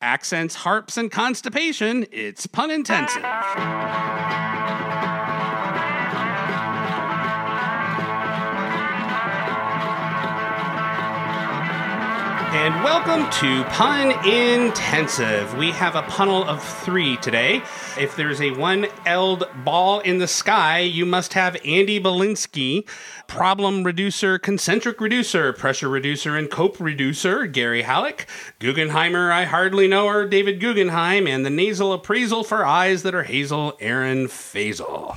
Accents, harps, and constipation, it's pun intensive. And welcome to Pun Intensive. We have a punnel of three today. If there's a one eld ball in the sky, you must have Andy Balinsky, problem reducer, concentric reducer, pressure reducer, and cope reducer, Gary Hallock, Guggenheimer, I hardly know her, David Gugenheim, and the nasal appraisal for eyes that are hazel, Aaron Fasel.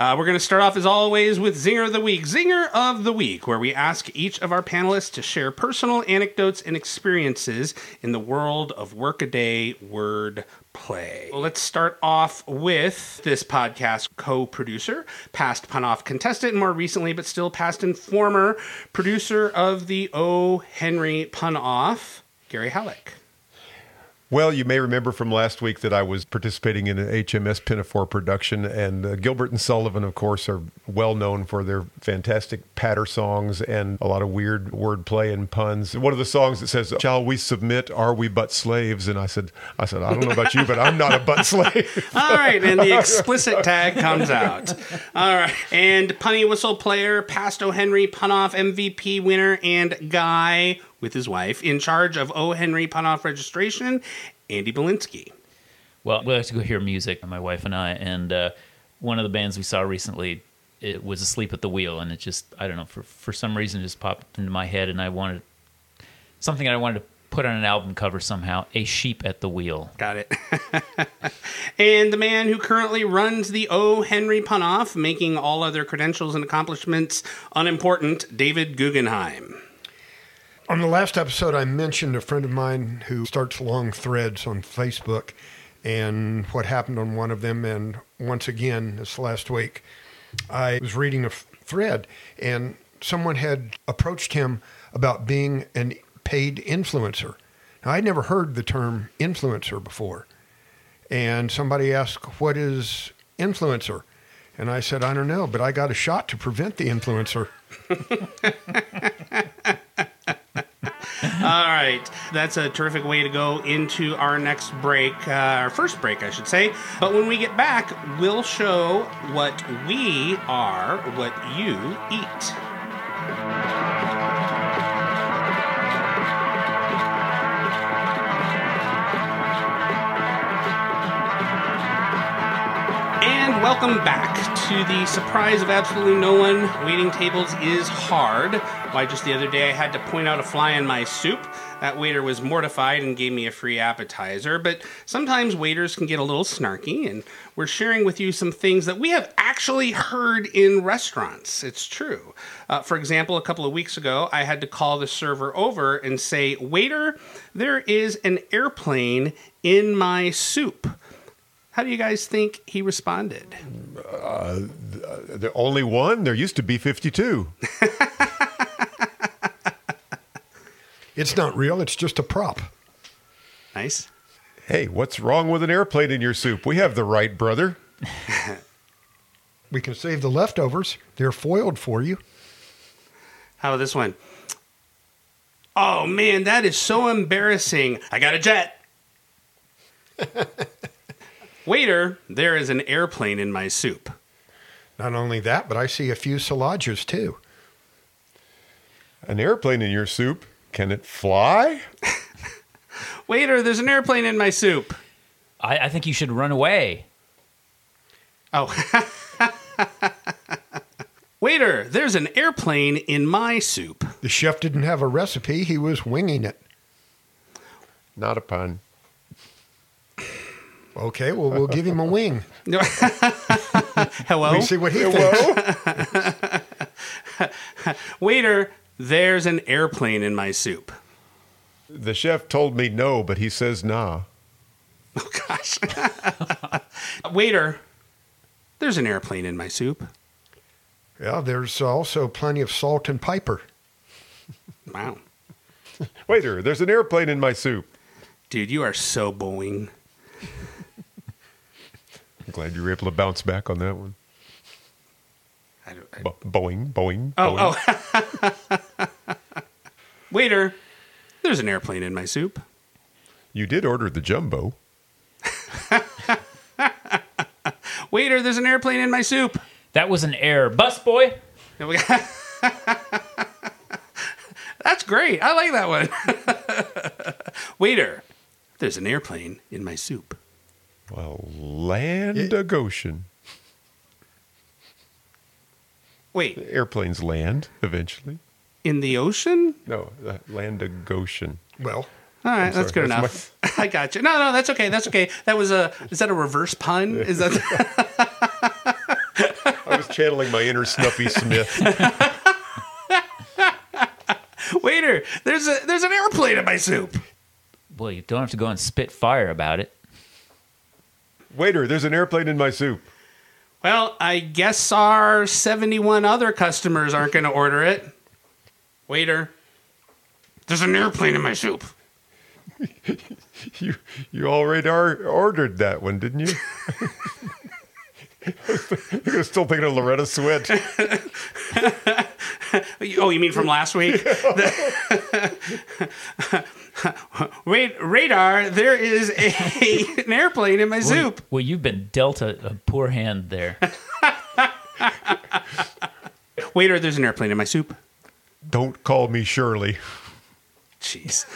Uh, we're going to start off, as always, with Zinger of the Week. Zinger of the Week, where we ask each of our panelists to share personal anecdotes and experiences in the world of workaday word play. Well, let's start off with this podcast co producer, past pun off contestant, more recently, but still past and former producer of the O. Henry pun off, Gary Hallock. Well, you may remember from last week that I was participating in an HMS Pinafore production, and uh, Gilbert and Sullivan, of course, are well known for their fantastic patter songs and a lot of weird wordplay and puns. One of the songs that says, "Shall we submit? Are we but slaves?" And I said, "I said I don't know about you, but I'm not a butt slave." All right, and the explicit tag comes out. All right, and punny whistle player, past O. Henry pun off MVP winner, and guy with his wife in charge of O. Henry pun off registration, Andy Balinsky. Well, we like to go hear music, my wife and I, and uh, one of the bands we saw recently, it was Asleep at the Wheel, and it just, I don't know, for, for some reason, it just popped into my head, and I wanted something I wanted to put on an album cover somehow A Sheep at the Wheel. Got it. and the man who currently runs the O. Henry pun off, making all other credentials and accomplishments unimportant, David Gugenheim. On the last episode, I mentioned a friend of mine who starts long threads on Facebook and what happened on one of them. And once again, this last week, I was reading a f- thread and someone had approached him about being an paid influencer. Now, I'd never heard the term influencer before. And somebody asked, What is influencer? And I said, I don't know, but I got a shot to prevent the influencer. All right. That's a terrific way to go into our next break, uh, our first break, I should say. But when we get back, we'll show what we are, what you eat. And welcome back to the surprise of absolutely no one. Waiting tables is hard. Why, just the other day I had to point out a fly in my soup. That waiter was mortified and gave me a free appetizer. But sometimes waiters can get a little snarky, and we're sharing with you some things that we have actually heard in restaurants. It's true. Uh, for example, a couple of weeks ago, I had to call the server over and say, Waiter, there is an airplane in my soup. How do you guys think he responded? Uh, the only one? There used to be 52. It's not real, it's just a prop. Nice. Hey, what's wrong with an airplane in your soup? We have the right, brother. We can save the leftovers, they're foiled for you. How about this one? Oh man, that is so embarrassing. I got a jet. Waiter, there is an airplane in my soup. Not only that, but I see a few salages too. An airplane in your soup? Can it fly? Waiter, there's an airplane in my soup. I, I think you should run away. Oh. Waiter, there's an airplane in my soup. The chef didn't have a recipe, he was winging it. Not a pun. Okay, well, we'll give him a wing. Hello? We see what he thinks. Waiter, there's an airplane in my soup. The chef told me no, but he says nah. Oh, gosh. Waiter, there's an airplane in my soup. Yeah, there's also plenty of salt and piper. Wow. Waiter, there's an airplane in my soup. Dude, you are so Boeing. I'm glad you were able to bounce back on that one. I don't, I, Bo- Boeing, Boeing. oh, Boeing. oh. Waiter, there's an airplane in my soup. You did order the jumbo. Waiter, there's an airplane in my soup. That was an error. Bus boy. And we got- That's great. I like that one. Waiter, there's an airplane in my soup. Well, land a Goshen. Wait, Airplanes land eventually. in the ocean? No, uh, land a Goshen. Well, All right, that's sorry, good that's enough. I got you. No, no, that's okay. That's okay. That was a. Is that a reverse pun? Is that? I was channeling my inner Snuffy Smith. Waiter, there's a there's an airplane in my soup. Well, you don't have to go and spit fire about it. Waiter, there's an airplane in my soup. Well, I guess our 71 other customers aren't going to order it. Waiter, there's an airplane in my soup. You you already ordered that one, didn't you? You're still thinking of Loretta Swit. Oh, you mean from last week? Wait, radar, there is a, an airplane in my soup. Well, you've been dealt a, a poor hand there. Waiter, there's an airplane in my soup. Don't call me Shirley. Jeez.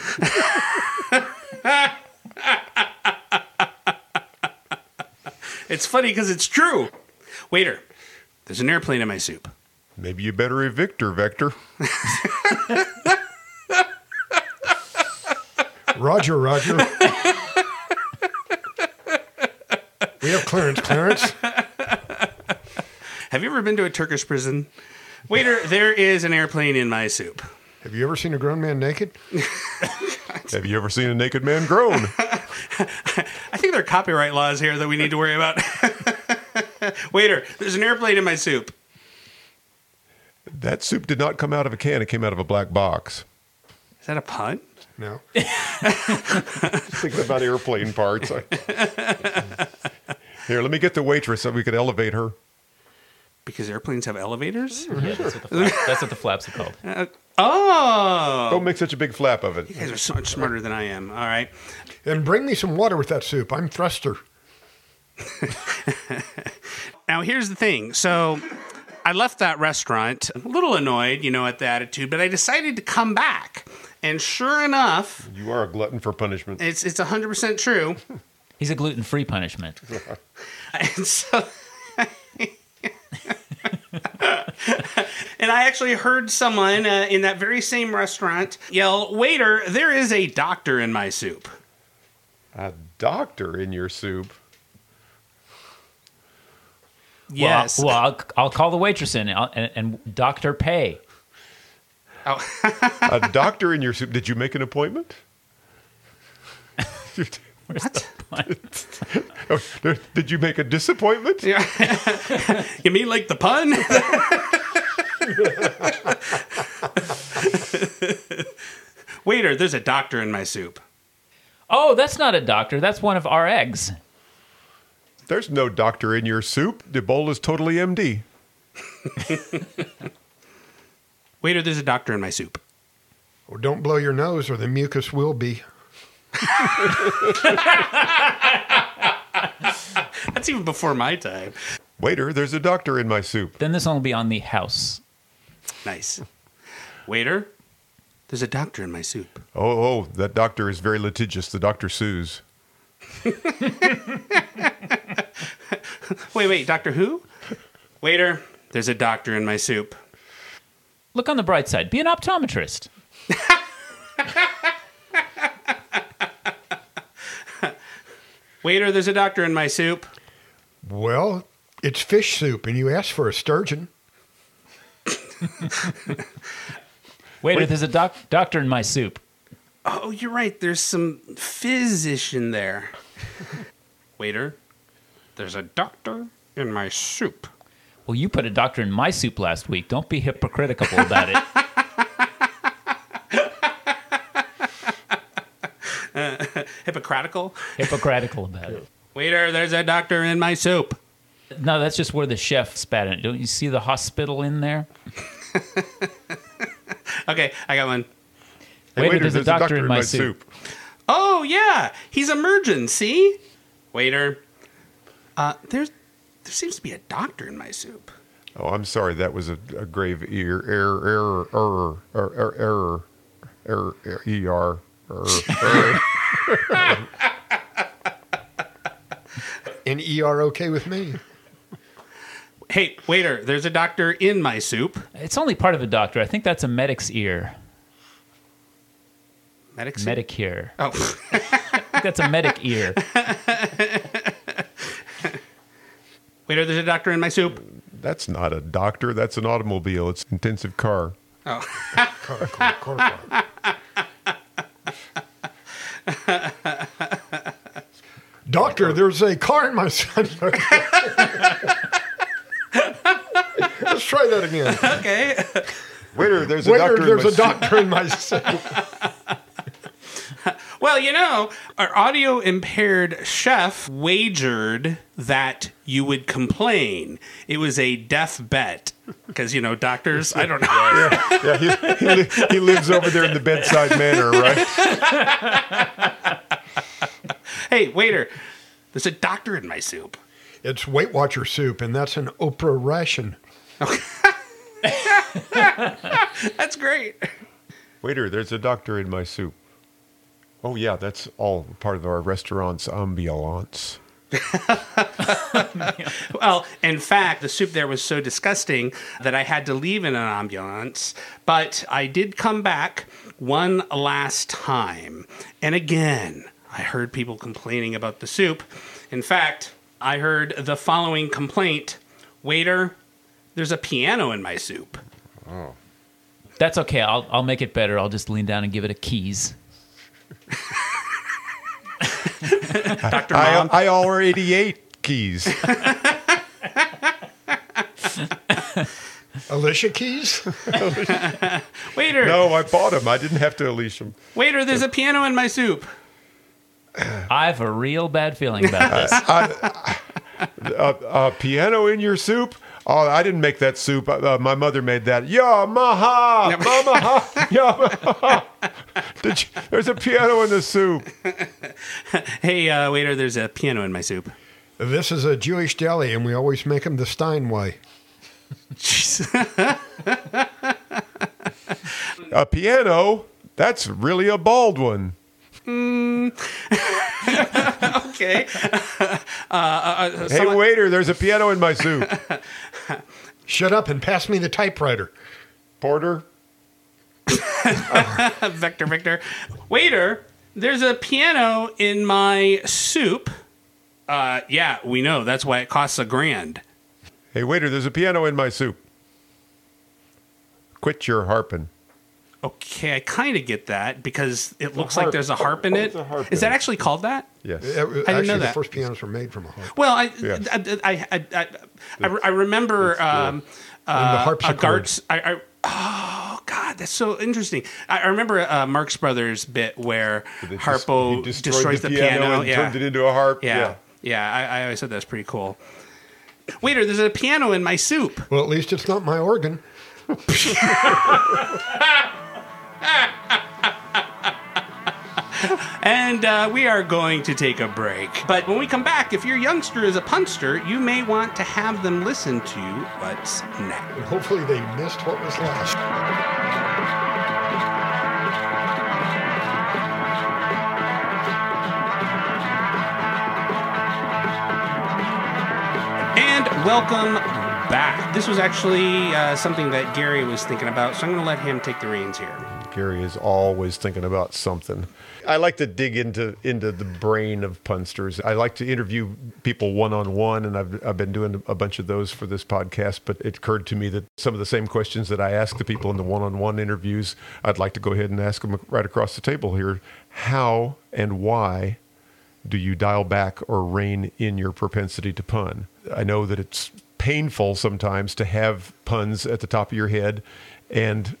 It's funny because it's true. Waiter, there's an airplane in my soup. Maybe you better evict her, Vector. Roger, Roger. we have clearance, Clarence. Have you ever been to a Turkish prison? Waiter, there is an airplane in my soup. Have you ever seen a grown man naked? Have you ever seen a naked man groan? I think there are copyright laws here that we need to worry about. Waiter, there's an airplane in my soup. That soup did not come out of a can, it came out of a black box. Is that a pun? No. Thinking about airplane parts. Here, let me get the waitress so we could elevate her. Because airplanes have elevators? Mm-hmm. Yeah, that's what the, flap, that's what the flaps are called. Uh, oh! Don't make such a big flap of it. You guys are so much smarter than I am. All right. And bring me some water with that soup. I'm thruster. Now, here's the thing. So, I left that restaurant a little annoyed, you know, at the attitude, but I decided to come back. And sure enough, You are a glutton for punishment. it's it's 100% true. He's a gluten free punishment. And so And I actually heard someone uh, in that very same restaurant yell, "Waiter, there is a doctor in my soup." A doctor in your soup. Yes. Well, well I'll, I'll call the waitress in I'll- and, and Dr. Pay. Oh. A doctor in your soup. Did you make an appointment? what? Oh, Did you make a disappointment? Yeah. You mean like the pun? Waiter, there's a doctor in my soup. Oh, that's not a doctor. That's one of our eggs. There's no doctor in your soup. The bowl is totally MD. Waiter, there's a doctor in my soup. Well, don't blow your nose or the mucus will be. That's even before my time. Waiter, there's a doctor in my soup. Then this one will be on the house. Nice. Waiter, there's a doctor in my soup. Oh, oh, that doctor is very litigious. The doctor sues. Wait, wait, Doctor Who? Waiter, there's a doctor in my soup. Look on the bright side. Be an optometrist. Waiter, there's a doctor in my soup. Well, it's fish soup, and you asked for a sturgeon. Waiter, there's a doc- doctor in my soup. Oh, you're right. There's some fizzish in there. Waiter, there's a doctor in my soup. Well, you put a doctor in my soup last week. Don't be hypocritical about it. Hippocratical? hypocritical about it. Waiter, there's a doctor in my soup. No, that's just where the chef spat in it. Don't you see the hospital in there? Okay, I got one. Hey, Waiter, there's a doctor in my soup. Oh yeah, he's emerging. See, waiter. Uh, there's there seems to be a doctor in my soup. Oh, I'm sorry. That was a, a grave ear error error error error error error error error. error. And ER okay with me? Hey, waiter, there's a doctor in my soup. It's only part of a doctor. I think that's a medic's ear. Medic soup? Medicare. Oh, I think that's a medic ear. waiter, there's a doctor in my soup. That's not a doctor. That's an automobile. It's intensive car. Oh. Car, car, car, car. Doctor, there's a car in my son. Let's try that again. Okay. Waiter, there's a Waiter, doctor. in my a doctor in my son. Well, you know, our audio impaired chef wagered that you would complain. It was a deaf bet. Because, you know, doctors, I don't know. yeah, he, he, li- he lives over there in the bedside manor, right? Hey, waiter, there's a doctor in my soup. It's Weight Watcher soup, and that's an Oprah ration. That's great. Waiter, there's a doctor in my soup. Oh yeah, that's all part of our restaurant's ambiance. Well, in fact, the soup there was so disgusting that I had to leave in an ambulance. But I did come back one last time. And again, I heard people complaining about the soup. In fact, I heard the following complaint Waiter, there's a piano in my soup. Oh. That's okay. I'll I'll make it better. I'll just lean down and give it a keys. Dr. I, Mom, I already ate keys. Alicia Keys? waiter, No, I bought them. I didn't have to unleash them. waiter, there's a piano in my soup. I have a real bad feeling about this. A, uh, uh, uh, a piano in your soup? Oh, I didn't make that soup. Uh, my mother made that. Yamaha, Mamaha, Yamaha. Did you, there's a piano in the soup. Hey, uh, waiter, there's a piano in my soup. This is a Jewish deli, and we always make them the Steinway. A piano? That's really a bald one. Mm. Okay. Uh, uh, uh, hey, waiter, there's a piano in my soup. Shut up and pass me the typewriter. Porter? Vector, Victor. Waiter, there's a piano in my soup. Uh, yeah, we know. That's why it costs a grand. Hey, waiter, there's a piano in my soup. Quit your harping. Okay, I kind of get that because it looks harp. like there's a harp in it. There's a harp Is that actually called that? Yes. Uh, Actually, know the that. first pianos were made from a harp. Well, I Yeah. I, I, I, I, I, I remember um, the uh, harpsichord. a Gart's. I, I, oh God, that's so interesting. I, I remember uh, Marx Brothers bit where They just- Harpo destroys the, piano. and yeah. turned it into a harp. Yeah. Yeah, I, I always said that's pretty cool. Waiter, there's a piano in my soup. Well, at least it's not my organ. And uh, we are going to take a break. But when we come back, if your youngster is a punster, you may want to have them listen to What's Next. Hopefully they missed what was last. And welcome back. This was actually uh, something that Gary was thinking about, so I'm going to let him take the reins here. Gary is always thinking about something. I like to dig into into the brain of punsters. I like to interview people one on one, and I've I've been doing a bunch of those for this podcast. But it occurred to me that some of the same questions that I ask the people in the one on one interviews, I'd like to go ahead and ask them right across the table here. How and why do you dial back or rein in your propensity to pun? I know that it's painful sometimes to have puns at the top of your head and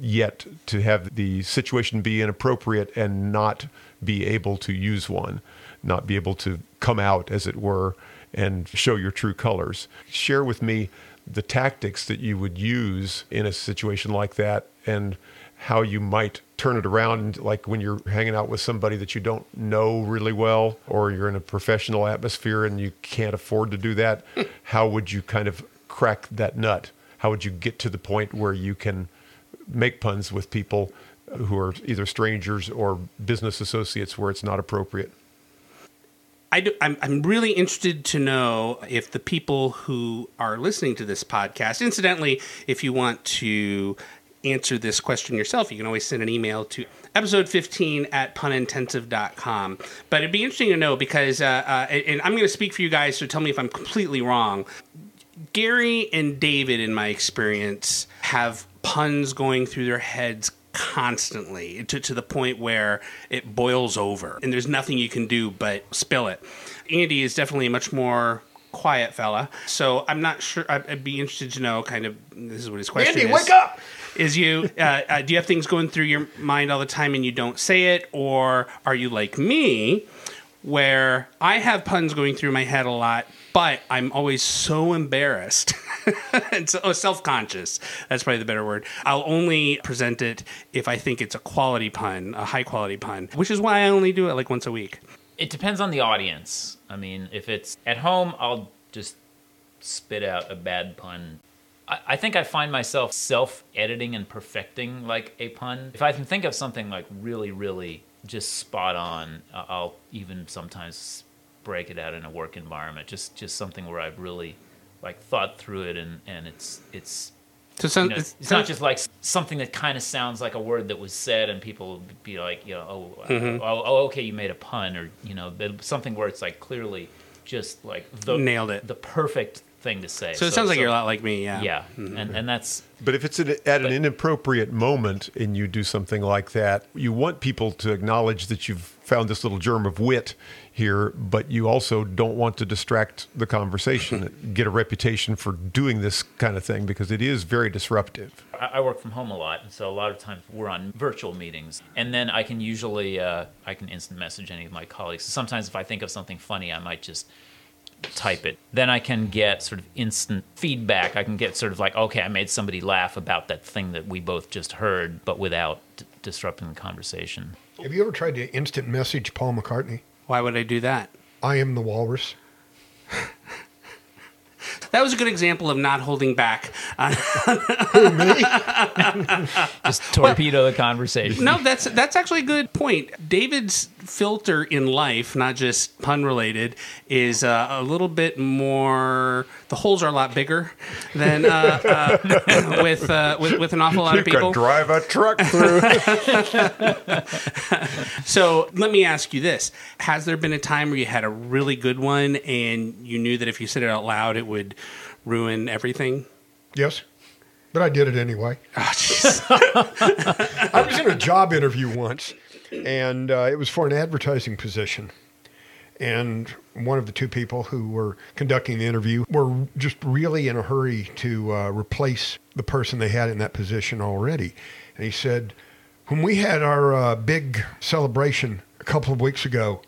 yet to have the situation be inappropriate and not be able to use one, not be able to come out, as it were, and show your true colors. Share with me the tactics that you would use in a situation like that and how you might turn it around like when you're hanging out with somebody that you don't know really well or you're in a professional atmosphere and you can't afford to do that how would you kind of crack that nut how would you get to the point where you can make puns with people who are either strangers or business associates where it's not appropriate I do, I'm, I'm really interested to know if the people who are listening to this podcast, incidentally, if you want to answer this question yourself, you can always send an email to episode 15 at punintensive.com. But it'd be interesting to know because, uh, uh, and I'm going to speak for you guys, so tell me if I'm completely wrong. Gary and David, in my experience, have puns going through their heads constantly to, to the point where it boils over and there's nothing you can do but spill it. Andy is definitely a much more quiet fella. So I'm not sure. I'd, be interested to know kind of this is what his question Andy, is. wake up! Is you uh, uh, do you have things going through your mind all the time and you don't say it, or are you like me, where I have puns going through my head a lot, but I'm always so embarrassed so oh, self-conscious. That's probably the better word. I'll only present it if I think it's a quality pun, a high quality pun, which is why I only do it like once a week. It depends on the audience. I mean, if it's at home, I'll just spit out a bad pun. I, think I find myself self editing and perfecting like a pun. If I can think of something like really, really just spot on, I'll even sometimes break it out in a work environment. Just just something where I've really like thought through it and, and it's it's So it sounds, you know, it's, it's not just like something that kind of sounds like a word that was said, and people would be like, you know, oh, Mm-hmm. oh, oh, okay, you made a pun, or you know, something where it's like clearly just like the Nailed it. the perfect thing to say. so it sounds like you're a lot like me. Yeah. yeah, and and that's But if it's at, at an inappropriate moment and you do something like that, you want people to acknowledge that you've found this little germ of wit here, but you also don't want to distract the conversation, get a reputation for doing this kind of thing because it is very disruptive. I I work from home a lot, and so a lot of times we're on virtual meetings, and then I can usually uh, I can instant message any of my colleagues. Sometimes if I think of something funny, I might just type it. Then I can get sort of instant feedback. I can get sort of like, okay, I made somebody laugh about that thing that we both just heard, but without d- disrupting the conversation. Have you ever tried to instant message Paul McCartney? Why would I do that? I am the walrus. That was a good example of not holding back. Uh, Just torpedo the conversation. no, that's that's actually a good point. David's filter in life, not just pun related, is uh, a little bit more. The holes are a lot bigger than uh, uh, with, uh, with with an awful lot of people. drive a truck through. So let me ask you this: Has there been a time where you had a really good one and you knew that if you said it out loud, it would ruin everything? Yes, but I did it anyway. Oh. I was in a job interview once, and uh, it was for an advertising position. And one of the two people who were conducting the interview were just really in a hurry to uh, replace the person they had in that position already. And he said, When we had our uh, big celebration a couple of weeks ago,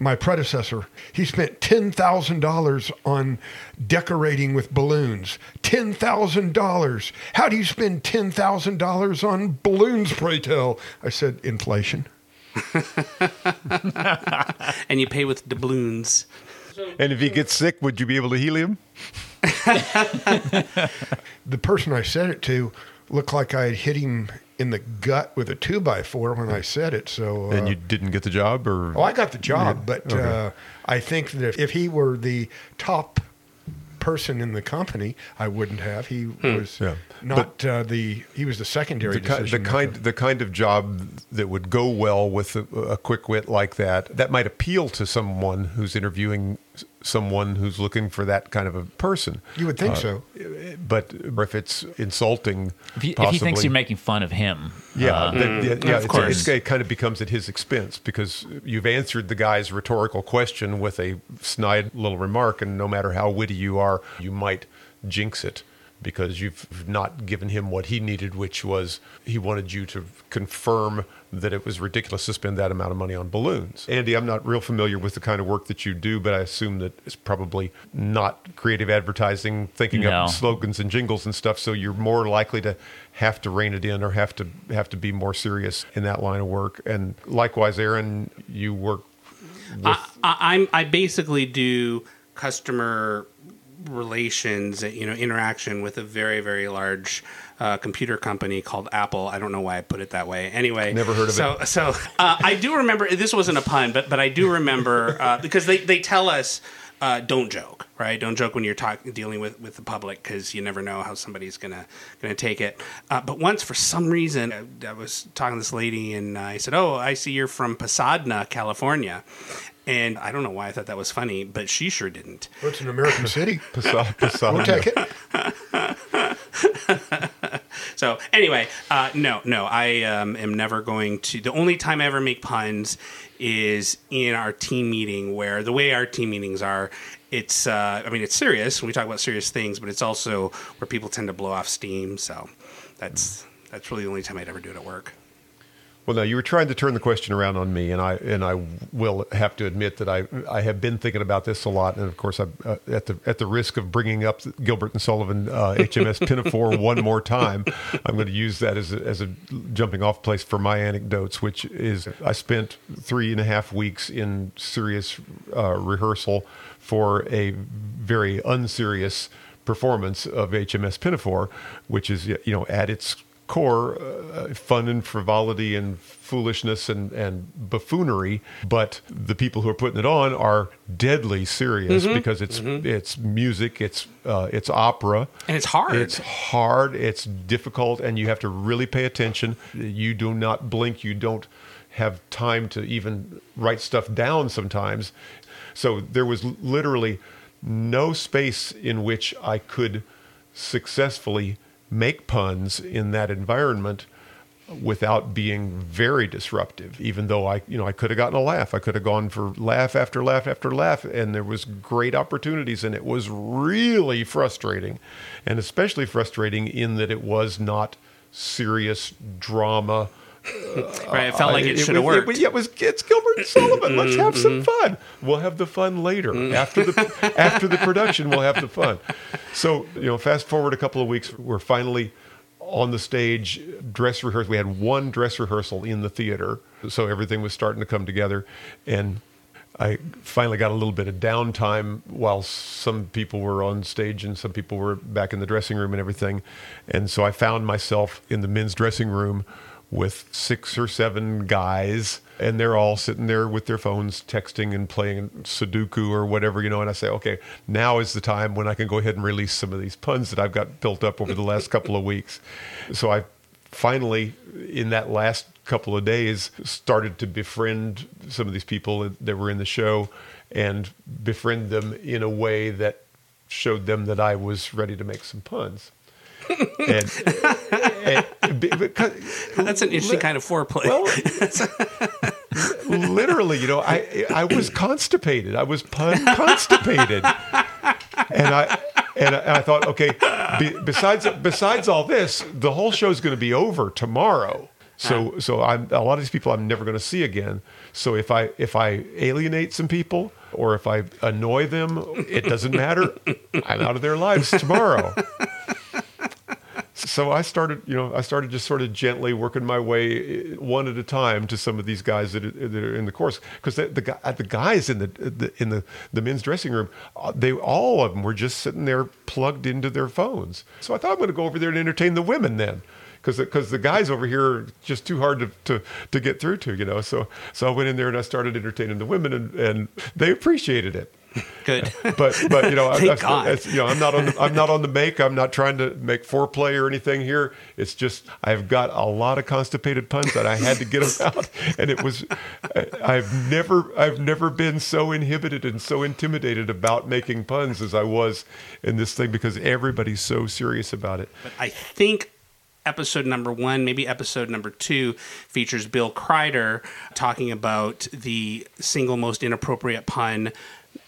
my predecessor, he spent $10,000 on decorating with balloons. $10,000. How do you spend $10,000 on balloons, pray tell? I said, inflation. and you pay with doubloons. and if he gets sick, would you be able to heal him? The person I said it to looked like I had hit him in the gut with a two by four when I said it. So, uh, And you didn't get the job, or oh, I got the job, but uh, I think that if, if he were the top person in the company, I wouldn't have. He was Yeah. not uh, the. He was the secondary the, ki- the kind maker. the kind of job that would go well with a, a quick wit like that that might appeal to someone who's interviewing someone who's looking for that kind of a person You would think Uh, so. but if it's insulting If he, if he thinks you're making fun of him, yeah, uh, then- yeah, yeah, of it's- course. it's- it kind of becomes at his expense because you've answered the guy's rhetorical question with a snide little remark, and no matter how witty you are, you might jinx it because you've not given him what he needed, which was he wanted you to confirm that it was ridiculous to spend that amount of money on balloons. Andy, I'm not real familiar with the kind of work that you do, but I assume that it's probably not creative advertising, thinking No. up slogans and jingles and stuff. So you're more likely to have to rein it in or have to have to be more serious in that line of work. And likewise, Aaron, you work with I, I, I'm I basically do customer relations, you know, interaction with a very very large uh, computer company called Apple. I don't know why I put it that way. Anyway, Never heard of so, it. So uh, I do remember this wasn't a pun, but but I do remember uh, because they they tell us. Uh, don't joke, right? Don't joke when you're talking, dealing with, with the public because you never know how somebody's gonna gonna take it. Uh, but once, for some reason, I, I was talking to this lady, and I said, "Oh, I see you're from Pasadena, California," and I don't know why I thought that was funny, but she sure didn't. It's an American city? Pasa- Pasadena. We'll take it. So anyway, uh, no, no, I um, am never going to. The only time I ever make puns is in our team meeting, where the way our team meetings are, it's. Uh, I mean, it's serious. We talk about serious things, but it's also where people tend to blow off steam. So that's that's really the only time I'd ever do it at work. Well, no, you were trying to turn the question around on me, and I and I will have to admit that I I have been thinking about this a lot, and of course, I, uh, at the at the risk of bringing up Gilbert and Sullivan uh, HMS Pinafore one more time, I'm going to use that as a, as a jumping off place for my anecdotes, which is I spent three and a half weeks in serious uh, rehearsal for a very unserious performance of HMS Pinafore, which is you know at its core uh, fun and frivolity and foolishness and, and buffoonery but the people who are putting it on are deadly serious because it's it's music it's uh, it's opera. And it's hard. it's hard it's difficult and you have to really pay attention. You do not blink you don't have time to even write stuff down sometimes so there was literally no space in which I could successfully make puns in that environment without being very disruptive even though i you know i could have gotten a laugh. I could have gone for laugh after laugh after laugh and there was great opportunities and it was really frustrating and especially frustrating in that it was not serious drama Right? It felt like it, should have worked. yeah, it was it's Gilbert and Sullivan. Mm-hmm, Let's have some mm-hmm. fun. We'll have the fun later mm. after the after the production. We'll have the fun. So you know, fast forward a couple of weeks, we're finally on the stage dress rehearsal. We had one dress rehearsal in the theater, so everything was starting to come together, and. I finally got a little bit of downtime while some people were on stage and some people were back in the dressing room and everything. And so I found myself in the men's dressing room with six or seven guys, and they're all sitting there with their phones texting and playing Sudoku or whatever, you know. And I say, okay, now is the time when I can go ahead and release some of these puns that I've got built up over the last couple of weeks. So I finally, in that last couple of days, started to befriend some of these people that were in the show and befriend them in a way that showed them that I was ready to make some puns. and, Eh, because, That's an interesting kind of foreplay. well, literally, you know, I I was constipated. I was pun constipated, and I and I, and I thought, okay, be, besides besides all this, the whole show's going to be over tomorrow. So uh-huh. so I'm a lot of these people I'm never going to see again. So if I if I alienate some people or if I annoy them, it doesn't matter. I'm out of their lives tomorrow so I started, you know, I started just sort of gently working my way eh, one at a time to some of these guys that are, that are in the course because the, the uh, the guys in the, the in the the men's dressing room, uh, they all of them were just sitting there plugged into their phones. So I thought I'm going to go over there and entertain the women then. Because because the guys over here are just too hard to, to, to get through to, you know. So so I went in there and I started entertaining the women, and, and they appreciated it Good. but but you know, I, I, you know, I'm not on the, I'm not on the make. I'm not trying to make foreplay or anything here. It's just I've got a lot of constipated puns that I had to get them out, and it was I- I've never I've never been so inhibited and so intimidated about making puns as I was in this thing because everybody's so serious about it. But I think episode number one, maybe episode number two, features Bill Kreider talking about the single most inappropriate pun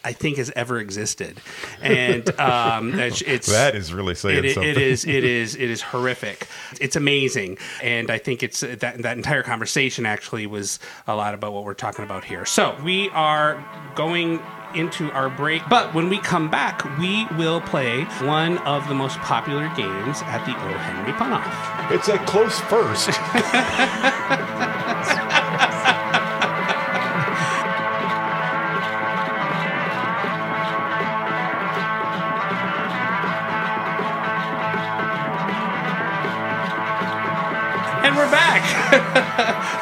I think has ever existed, and um, it's, That is really saying it, something. it is it is it is horrific. It's amazing, and I think it's that that entire conversation actually was a lot about what we're talking about here. So we are going into our break, but when we come back, we will play one of the most popular games at the O. Henry Punoff. It's a close first.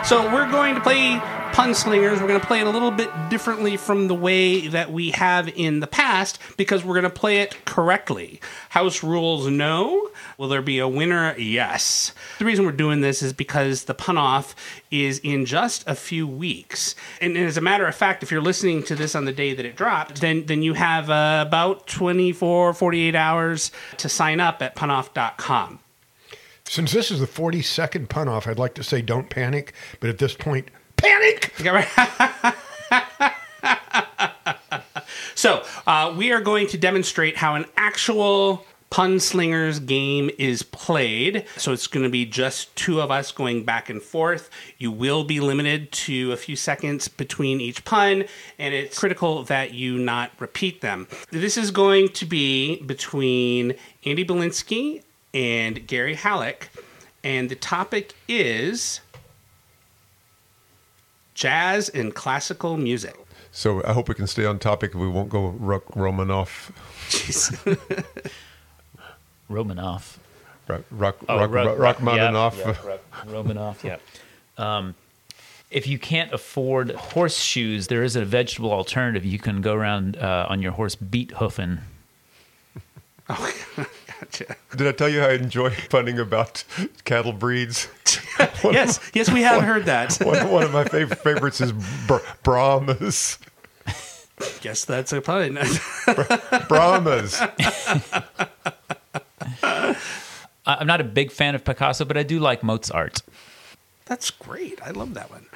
so we're going to play Punslingers. We're going to play it a little bit differently from the way that we have in the past because we're going to play it correctly. House rules no. Will there be a winner? Yes. The reason we're doing this is because the pun off is in just a few weeks. And as a matter of fact, if you're listening to this on the day that it dropped, then, then you have uh, about 24, 48 hours to sign up at punoff.com. Since this is the 42nd pun off, I'd like to say don't panic, but at this point, panic! So uh, we are going to demonstrate how an actual pun slingers game is played. So it's going to be just two of us going back and forth. You will be limited to a few seconds between each pun, and it's critical that you not repeat them. This is going to be between Andy Balinsky and Gary Hallock, and the topic is jazz and classical music. So I hope we can stay on topic. We won't go Ruck Romanoff. Jeez. Romanoff. Rock, rock, Oh, rock, Ro- rock, Ro- Rachmaninoff. yeah, yeah, Romanoff, yeah. Um, if you can't afford horseshoes, there is a vegetable alternative. You can go around uh, on your horse beet hoofing. gotcha. Did I tell you how I enjoy punning about cattle breeds? Yes, yes, we have heard that. One, one of my favorite favorites is Br- Brahmas. Guess that's a pun. Brahmas. I- I'm not a big fan of Picasso, but I do like Mozart. that's great. I love that one.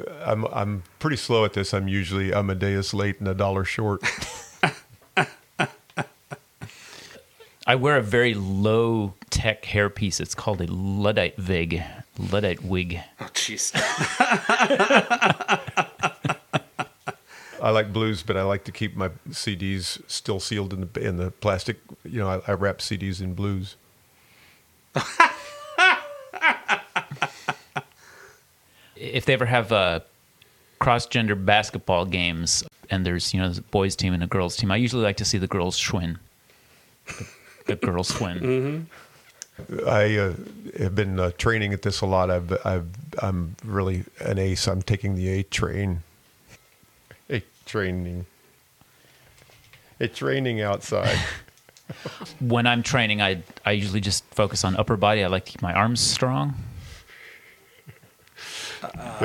Uh, I'm I'm pretty slow at this. I'm usually I'm a Amadeus late and a dollar short. I wear a very low tech hairpiece. It's called a Luddite wig. Luddite wig. Oh, jeez. I like blues, but I like to keep my CDs still sealed in the in the plastic. You know, I, I wrap CDs in blues. If they ever have uh, cross gender basketball games and there's, you know, a boys' team and a girls' team, I usually like to see the girls schwinn. Girls schwinn. I uh, have been uh, training at this a lot. I've, I've, I'm really an ace. I'm taking the A train. A training. A training outside. when I'm training, I I usually just focus on upper body. I like to keep my arms strong.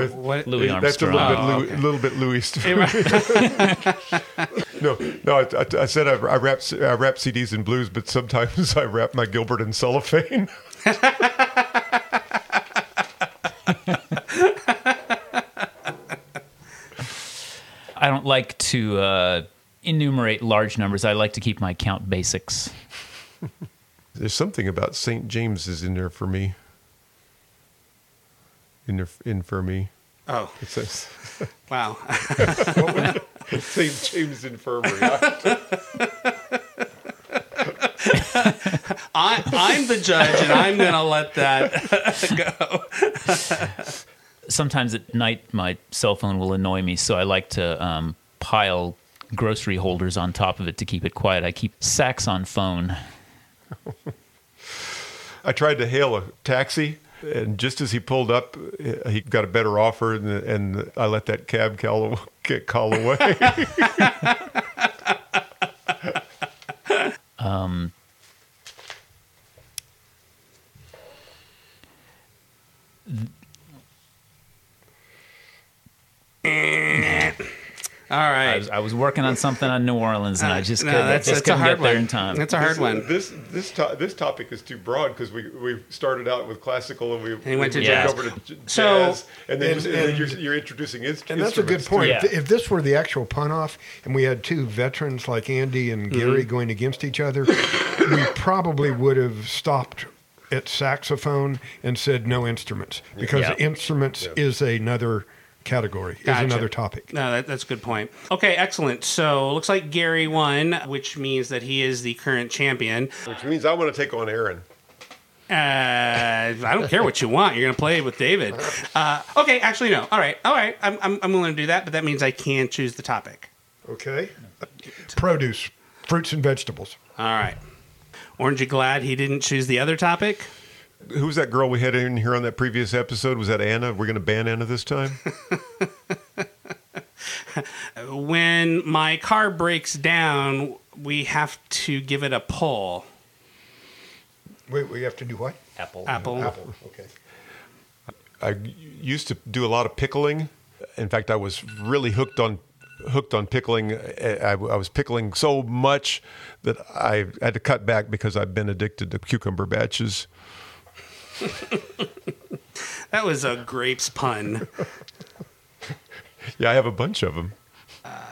What? Louis That's a little bit, Louis, little bit Louis. no, no. I, I, I said I, I wrap I wrap CDs in blues, but sometimes I wrap my Gilbert in cellophane. I don't like to uh, enumerate large numbers. I like to keep my count basics. There's something about St. James's in there for me. In there, in for me. Oh, It says wow. St. James Infirmary. I, I'm the judge, and I'm going to let that go. Sometimes at night, my cell phone will annoy me, so I like to um, pile grocery holders on top of it to keep it quiet. I keep sacks on phone. I tried to hail a taxi, and just as he pulled up, uh, he got a better offer, and, and I let that cab call, get call away. Um, All I was, I was working on something on New Orleans, and I just No, couldn't, that's, just that's couldn't hard get there in time. That's a hard this, one. This this to, this topic is too broad because we we started out with classical and we he went to jazz. over to j- So- jazz and then, And- just, and then you're, you're introducing ins- And that's a good point. Yeah. If, if this were the actual pun off, and we had two veterans like Andy and mm-hmm. Gary going against each other, we probably would have stopped at saxophone and said no instruments because Yeah. instruments is another category, Gotcha. is another topic. No, that, that's a good point. Okay, excellent. So looks like Gary won, which means that he is the current champion. which means I want to take on Aaron. Uh, I don't care what you want. You're going to play with David. Uh, okay, actually, no. All right, all right. I'm, I'm, I'm willing to do that, but that means I can choose the topic. Okay. Produce, fruits and vegetables. All right. Orange, you glad he didn't choose the other topic? Who was that girl we had in here on that previous episode? Was that Anna? We're going to ban Anna this time. When my car breaks down, we have to give it a pull. Wait, we have to do what? Apple. Apple. Apple. Okay. I used to do a lot of pickling. In fact, I was really hooked on hooked on pickling. I, I was pickling so much that I had to cut back because I've been addicted to cucumber batches. That was a grapes pun. Yeah, I have a bunch of them.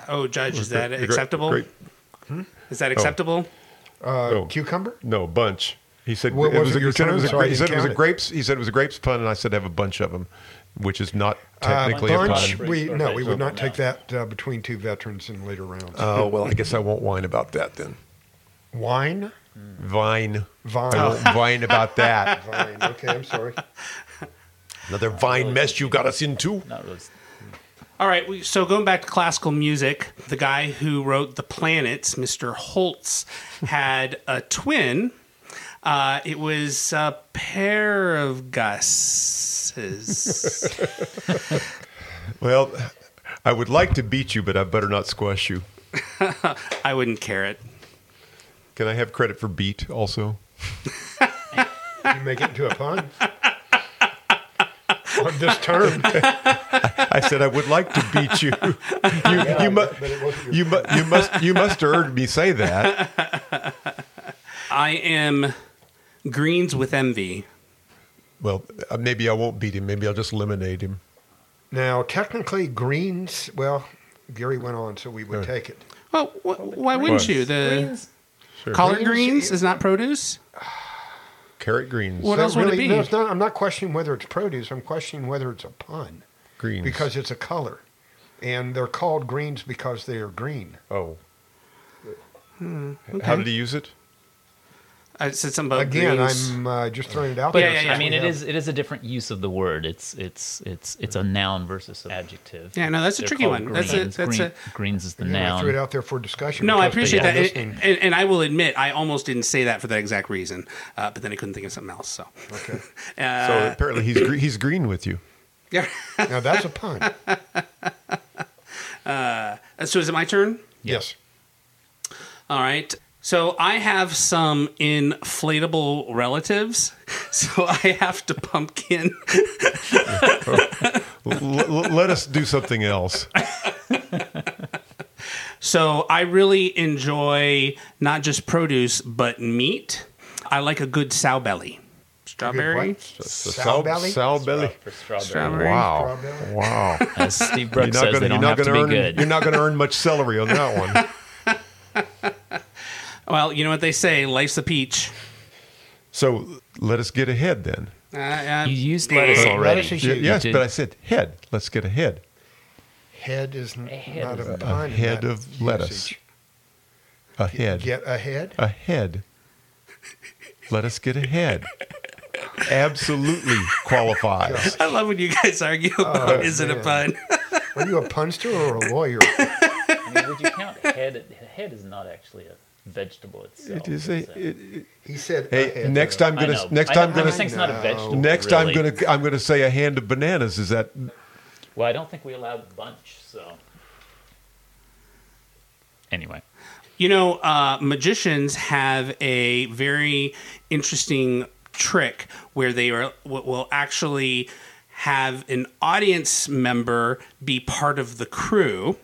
Oh, Judge, is that Gra- gra- acceptable? Great. Is that acceptable? Uh, Oh. Cucumber? No, bunch. He said What it was was. it A, he said it turn? was a, Sorry, I he said didn't it was a count it. grapes. He said it was a grapes pun, and I said I have a bunch of them, which is not technically uh, a bunch, pun. we, no, we would not take that uh, between two veterans in later rounds. Oh well, I guess I won't whine about that then. Wine? Vine. Vine. I won't about that. Vine. Okay, I'm sorry. Another vine mess you got us into. Not really. All right, so going back to classical music, the guy who wrote The Planets, Mr. Holst, had a twin. Uh, it was a pair of Gus's. Well, I would like to beat you, but I better not squash you. I wouldn't care it. Can I have credit for beat also? You make it into a pun. On this term. I said I would like to beat you. You, you, mu- but it you, mu- you must you must have heard me say that. I am greens with envy. Well, uh, maybe I won't beat him. Maybe I'll just eliminate him. Now, technically, greens, well, Gary went on, so we would Right. take it. Well, wh- why wouldn't you? The Greens? Collard Greens, greens yeah. is not produce. Carrot greens. What That else would it be? No, it's not, I'm not questioning whether it's produce. I'm questioning whether it's a pun Greens. because it's a color. And they're called greens because they are green. oh, Hmm, how did he use it? I said something about Again, greens. I'm uh, just throwing it out But there. yeah, yeah, I mean, We it have- is it is a different use of the word. It's it's it's it's a noun versus an adjective. Yeah, no, that's a They're tricky called one. That's a- greens. that's Green- a- greens is the Again, I threw it out there for discussion. No, I appreciate that, listening- and, and, and I will admit I almost didn't say that for that exact reason, uh, but then I couldn't think of something else. So, Okay. uh, So apparently he's gre- he's green with you. yeah. Now, that's a pun. so is it my turn? yes. All right. So I have some inflatable relatives, so I have to pumpkin. L- l- let us do something else. So I really enjoy not just produce but meat. I like a good sow belly, strawberry. what? Sow belly? Sow belly. For strawberry. Strawberry. Wow. Strawberry? Wow. As Steve Brooks says, gonna, they don't have to gonna be earn, good. You're not going to earn much celery on that one. Well, you know what they say: life's a peach. So let us get ahead then. Uh, uh, You used lettuce already. Lettuce is You- used. you yes, but I said head. Let's get ahead. Head is n- head not a a pun. in head that of lettuce. usage. Ahead. Get ahead? ahead. Let us get ahead. Absolutely qualifies. I love when you guys argue about is it a pun. Are you a punster or a lawyer? I mean, would you count head? Head is not actually a vegetable itself. It is a. It, it- He said hey, ahead. next I'm gonna. know. Next I time gonna. I'm saying it's not a vegetable. Next I'm really. gonna. I'm gonna say a hand of bananas. Is that? Well, I don't think we allowed bunch, so. Anyway, You know, uh, magicians have a very interesting trick where they are, will will actually have an audience member be part of the crew.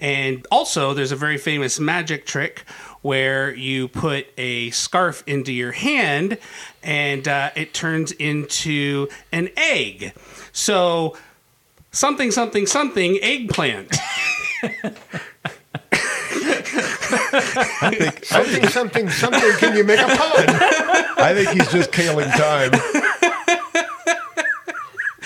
And also, there's a very famous magic trick where you put a scarf into your hand and uh, it turns into an egg. So, something, something, something, eggplant. Something, something, something. Can you make a pun? I think he's just killing time.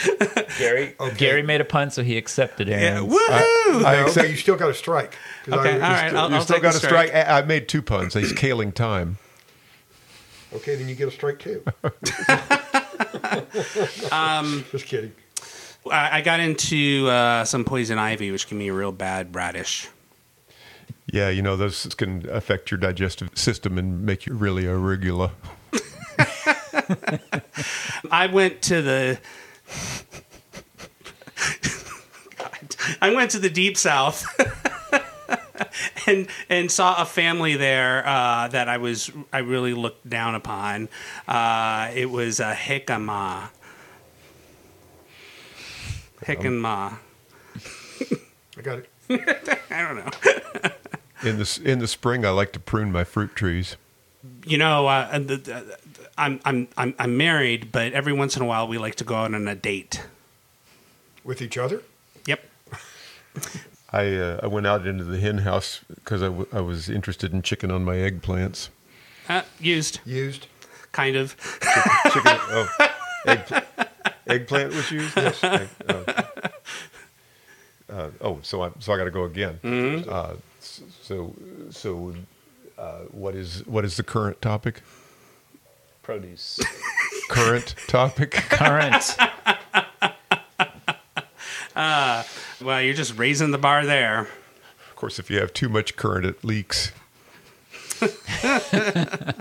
Gary Gary made a pun, so he accepted Yeah, Aaron's. woohoo! I No, accept. but you still got a strike. 'Cause Okay, I- all right. I'll, you I'll still take got the to strike. I I made two puns. He's killing time. Okay, then you get a strike too. Um, Just kidding. I I got into uh, some poison ivy, which gave me a real bad radish. Yeah, you know those can affect your digestive system and make you really irregular. I went to the. God. I went to the deep south. And, and saw a family there uh, that I was I really looked down upon. Uh, it was a Hickama. Hickama. I got it. I don't know. In the in the spring, I like to prune my fruit trees. You know, uh, the, the, I'm I'm I'm I'm married, but every once in a while we like to go out on a date. With each other? Yep. I uh, I went out into the hen house because I, w- I was interested in chicken on my eggplants. Uh, used, Used? kind of. Chicken. Oh, egg, eggplant was used. Yes. Egg- oh. Uh, oh, so I so I got to go again. Uh, s- so so uh, what is what is the current topic? Produce. Current topic. Current. Ah, well, you're just raising the bar there. Of course, if you have too much current, it leaks.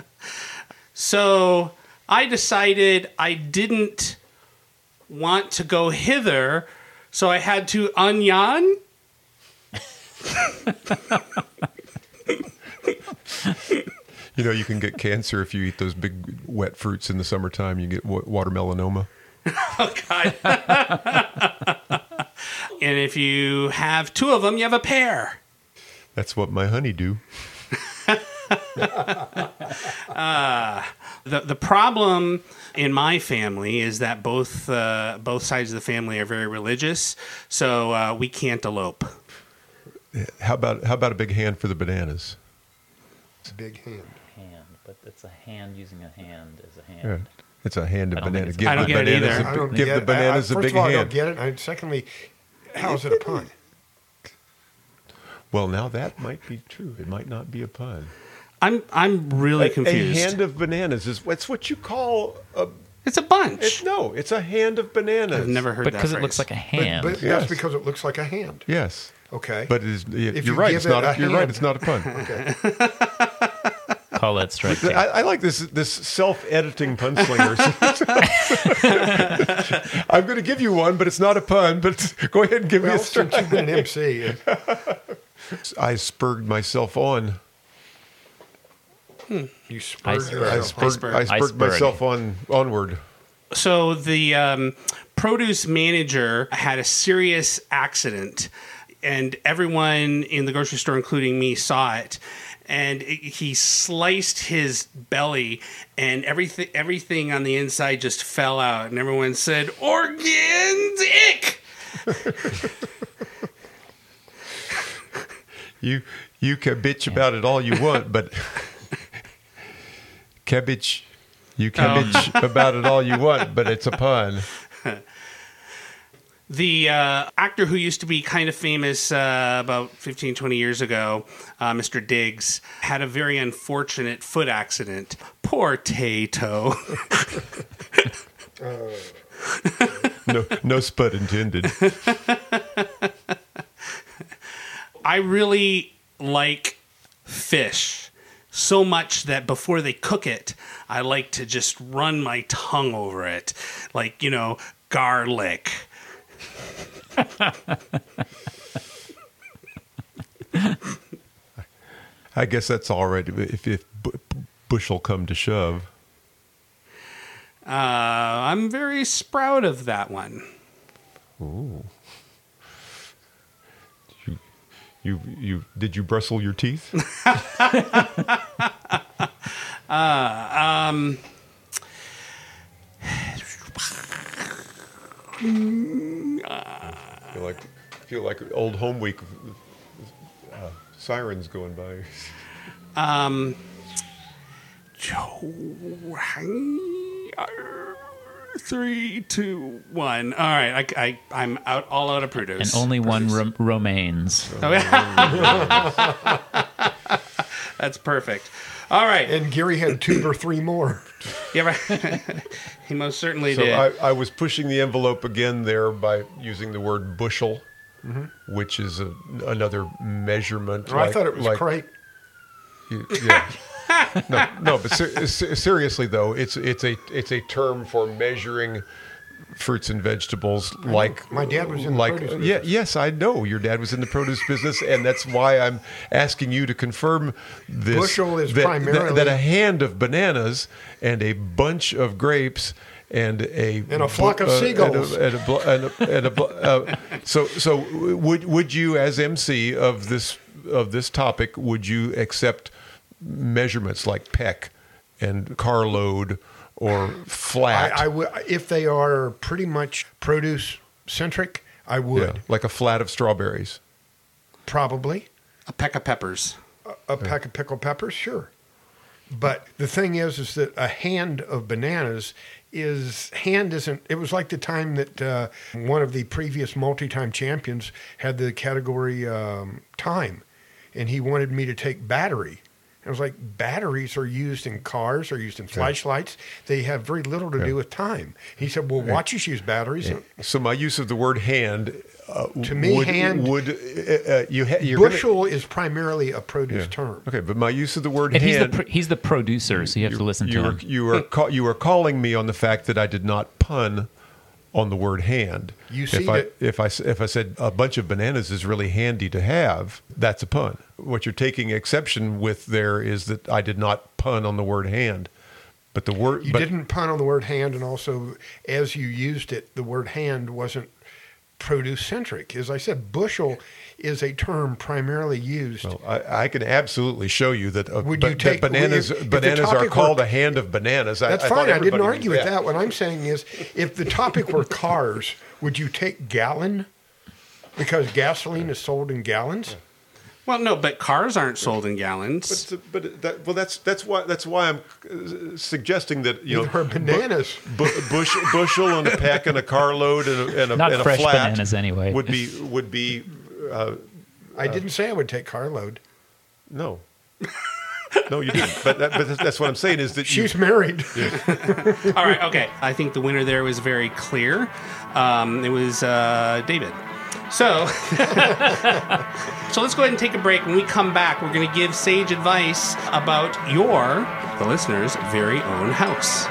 So I decided I didn't want to go hither, so I had to unyan. You know, you can get cancer if you eat those big wet fruits in the summertime. You get watermelonoma. Oh God! And if you have two of them, you have a pair. That's what my honey do. The the problem in my family is that both uh, both sides of the family are very religious, so uh, we can't elope. How about how about a big hand for the bananas? It's a big hand. hand, but it's a hand using a hand as a Yeah. hand. It's a hand of don't bananas. I don't the get it either. a I don't give get the bananas I, a first big of all, I hand. don't get it. I, secondly, how is it a pun? Well, now that might be true. It might not be a pun. I'm I'm really A- confused. A hand of bananas is what's what you call a. it's a bunch. It's, no, it's a hand of bananas. I've never heard that Because it looks like a hand. but Yes. that's because it looks like a hand. Yes, Okay. but it is. y- If you're you right. It's it not. a you're right. It's not a pun. okay. Call that strike. I, two. I like this this self-editing pun slingers. I'm going to give you one, but it's not a pun. But go ahead and give Well, me a since strike. you've been an MC, I spurred myself on. you spurred Iceberg. I yourself. spurred, Iceberg. I spurred myself on onward. So the um, produce manager had a serious accident, and everyone in the grocery store, including me, saw it. And he sliced his belly, and everything everything on the inside just fell out. And everyone said, "Organs ick." You you can bitch about it all you want, but cabbage, you can bitch about it all you want, but it's a pun. The uh, actor who used to be kind of famous uh, about 15, 20 years ago, uh, Mr. Diggs, had a very unfortunate foot accident. Poor Tato. No no spud intended. I really like fish so much that before they cook it, I like to just run my tongue over it. Like, you know, garlic. I guess that's all right if if bu- bushel come to shove. Uh, I'm very sprout of that one. You, you, you did you bristle your teeth? feel like feel like old home week uh, sirens going by. Um, three, two, one. All right, I, I, I'm out, all out of produce. And only one ro- remains. Oh, yeah. That's perfect. All right. And Gary had two or three more. Yeah, right. he most certainly So did. I, I was pushing the envelope again there by using the word bushel, mm-hmm. which is a, another measurement. Oh, I thought it was like- crate. Yeah. no, no, but ser- ser- seriously though, it's it's a it's a term for measuring fruits and vegetables like My dad was in the like produce yeah business. yes I know your dad was in the produce business and that's why I'm asking you to confirm this Bushel is that, that- primarily- that a hand of bananas and a bunch of grapes and a And a flock of uh, and a- seagulls. and a, and a, and a uh, so so would would you as MC of this of this topic would you accept measurements like peck and carload or flat I, I would if they are pretty much produce centric. I would Yeah, like a flat of strawberries probably a peck of peppers. a peck of pickled peppers, sure. But the thing is, is that a hand of bananas is hand isn't. It was like the time that uh, one of the previous multi-time champions had the category um, time, and he wanted me to take battery. I was like, batteries are used in cars, are used in flashlights. They have very little to do with time. He said, well, watches use batteries. so my use of the word hand uh, To me, would, hand- would uh, uh, you ha- you're gonna- Bushel is primarily a produce Yeah. term. okay but my use of the word And he's the hand pr- he's the producer, so you have to listen you to are, him. you are you are calling me on the fact that I did not pun on the word hand. You if I that- if I if I said a bunch of bananas is really handy to have, that's a pun. What you're taking exception with there is that I did not pun on the word hand, but the word You but, didn't pun on the word hand, and also as you used it, the word hand wasn't produce centric. As I said, bushel is a term primarily used. Well, I, I can absolutely show you that, uh, Would you that take- bananas if- if bananas are topic were- called a hand of bananas. I- That's I, fine. I didn't argue knew with that. What I'm saying is, if the topic were cars, would you take gallon? Because gasoline is sold in gallons. Well, no, but cars aren't sold in gallons. But, but that, well, that's that's why that's why I'm uh, suggesting that you know Neither bananas. bu- bush, bushel and a peck and a carload and a, and a, Not and a fresh flat bananas anyway. would be would be uh, I didn't say I would take carload. no. No, you didn't. But, that, but that's what I'm saying is that you, She's married. All right, okay. I think the winner there was very clear. Um, it was uh, David. So, so let's go ahead and take a break. When we come back, we're going to give sage advice about your, the listener's, very own house.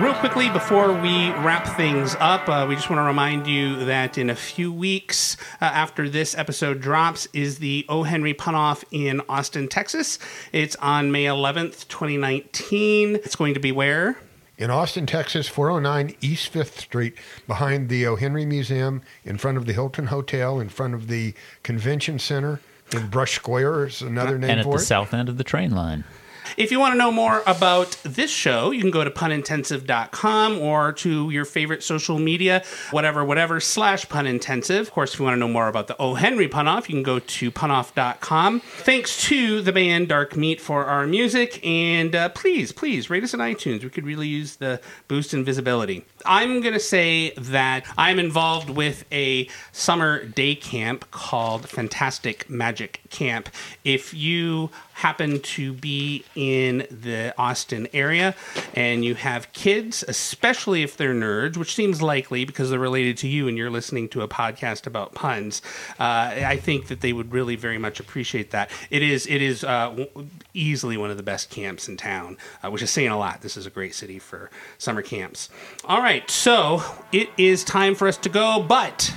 Real quickly, before we wrap things up, uh, we just want to remind you that in a few weeks uh, after this episode drops is the O. Henry Punoff in Austin, Texas. It's on May 11th, 2019. It's going to be where? in Austin, Texas, 409 East 5th Street, behind the O. Henry Museum, in front of the Hilton Hotel, in front of the Convention Center. In Brush Square is another name and at the south end of the train line. If you want to know more about this show, you can go to punintensive.com or to your favorite social media, whatever, whatever, slash punintensive. Of course, if you want to know more about the O. Henry Punoff, you can go to punoff.com. Thanks to the band Dark Meat for our music. And uh, please, please rate us on iTunes. We could really use the boost in visibility. I'm going to say that I'm involved with a summer day camp called Fantastic Magic Camp. If you happen to be in the Austin area and you have kids, especially if they're nerds, which seems likely because they're related to you and you're listening to a podcast about puns, uh, I think that they would really very much appreciate that. It is it is uh, easily one of the best camps in town, uh, which is saying a lot. This is a great city for summer camps. All right, so it is time for us to go, but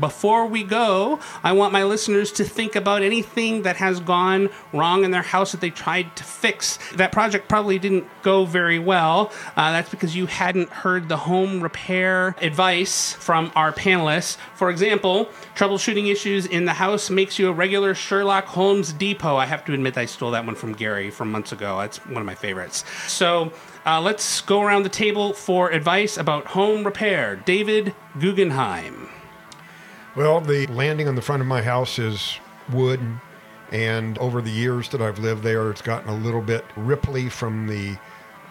Before we go, I want my listeners to think about anything that has gone wrong in their house that they tried to fix. That project probably didn't go very well. Uh, that's because you hadn't heard the home repair advice from our panelists. For example, troubleshooting issues in the house makes you a regular Sherlock Holmes depot. I have to admit, I stole that one from Gary from months ago. That's one of my favorites. So uh, let's go around the table for advice about home repair. David Gugenheim. Well, the landing on the front of my house is wood, and over the years that I've lived there, it's gotten a little bit ripply from the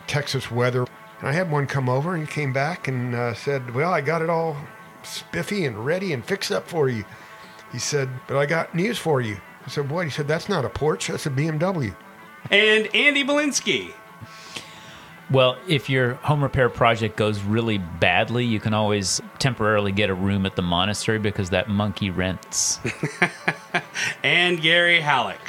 Texas weather. And I had one come over and came back and uh, said, Well, I got it all spiffy and ready and fixed up for you. He said, But I got news for you. I said, What? He said, That's not a Porsche, that's a BMW. And Andy Balinsky. Well, if your home repair project goes really badly, you can always temporarily get a room at the monastery because that monkey rents. and Gary Hallock.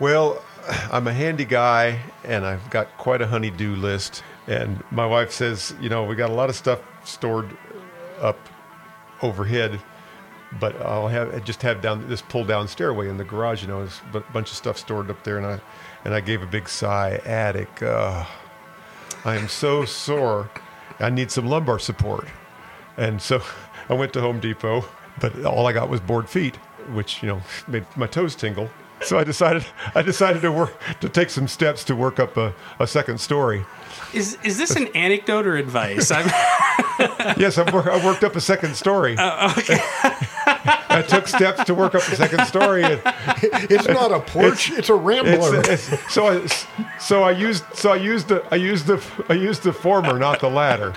Well, I'm a handy guy and I've got quite a honey-do list. And my wife says, you know, we got a lot of stuff stored up overhead, but I'll have just have down this pull down stairway in the garage. You know, there's a bunch of stuff stored up there, and I and I gave a big sigh. Attic. Uh, I am so sore. I need some lumbar support. And so I went to Home Depot, but all I got was board feet, which, you know, made my toes tingle. So I decided I decided to work to take some steps to work up a, a second story. Is is this an anecdote or advice? Yes, I've, wor- I worked up a second story. Oh, okay. I took steps to work up the second story. And It's not a Porsche, it's, a Rambler. it's, it's, so I so I used so I used the I used the I used the former, not the latter.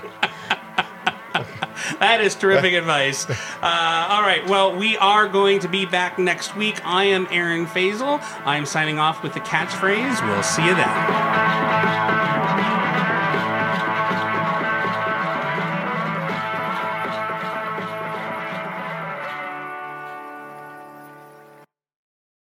That is terrific advice. Uh, all right. Well, we are going to be back next week. I am Aaron Fasel. I'm signing off with the catchphrase. We'll see you then.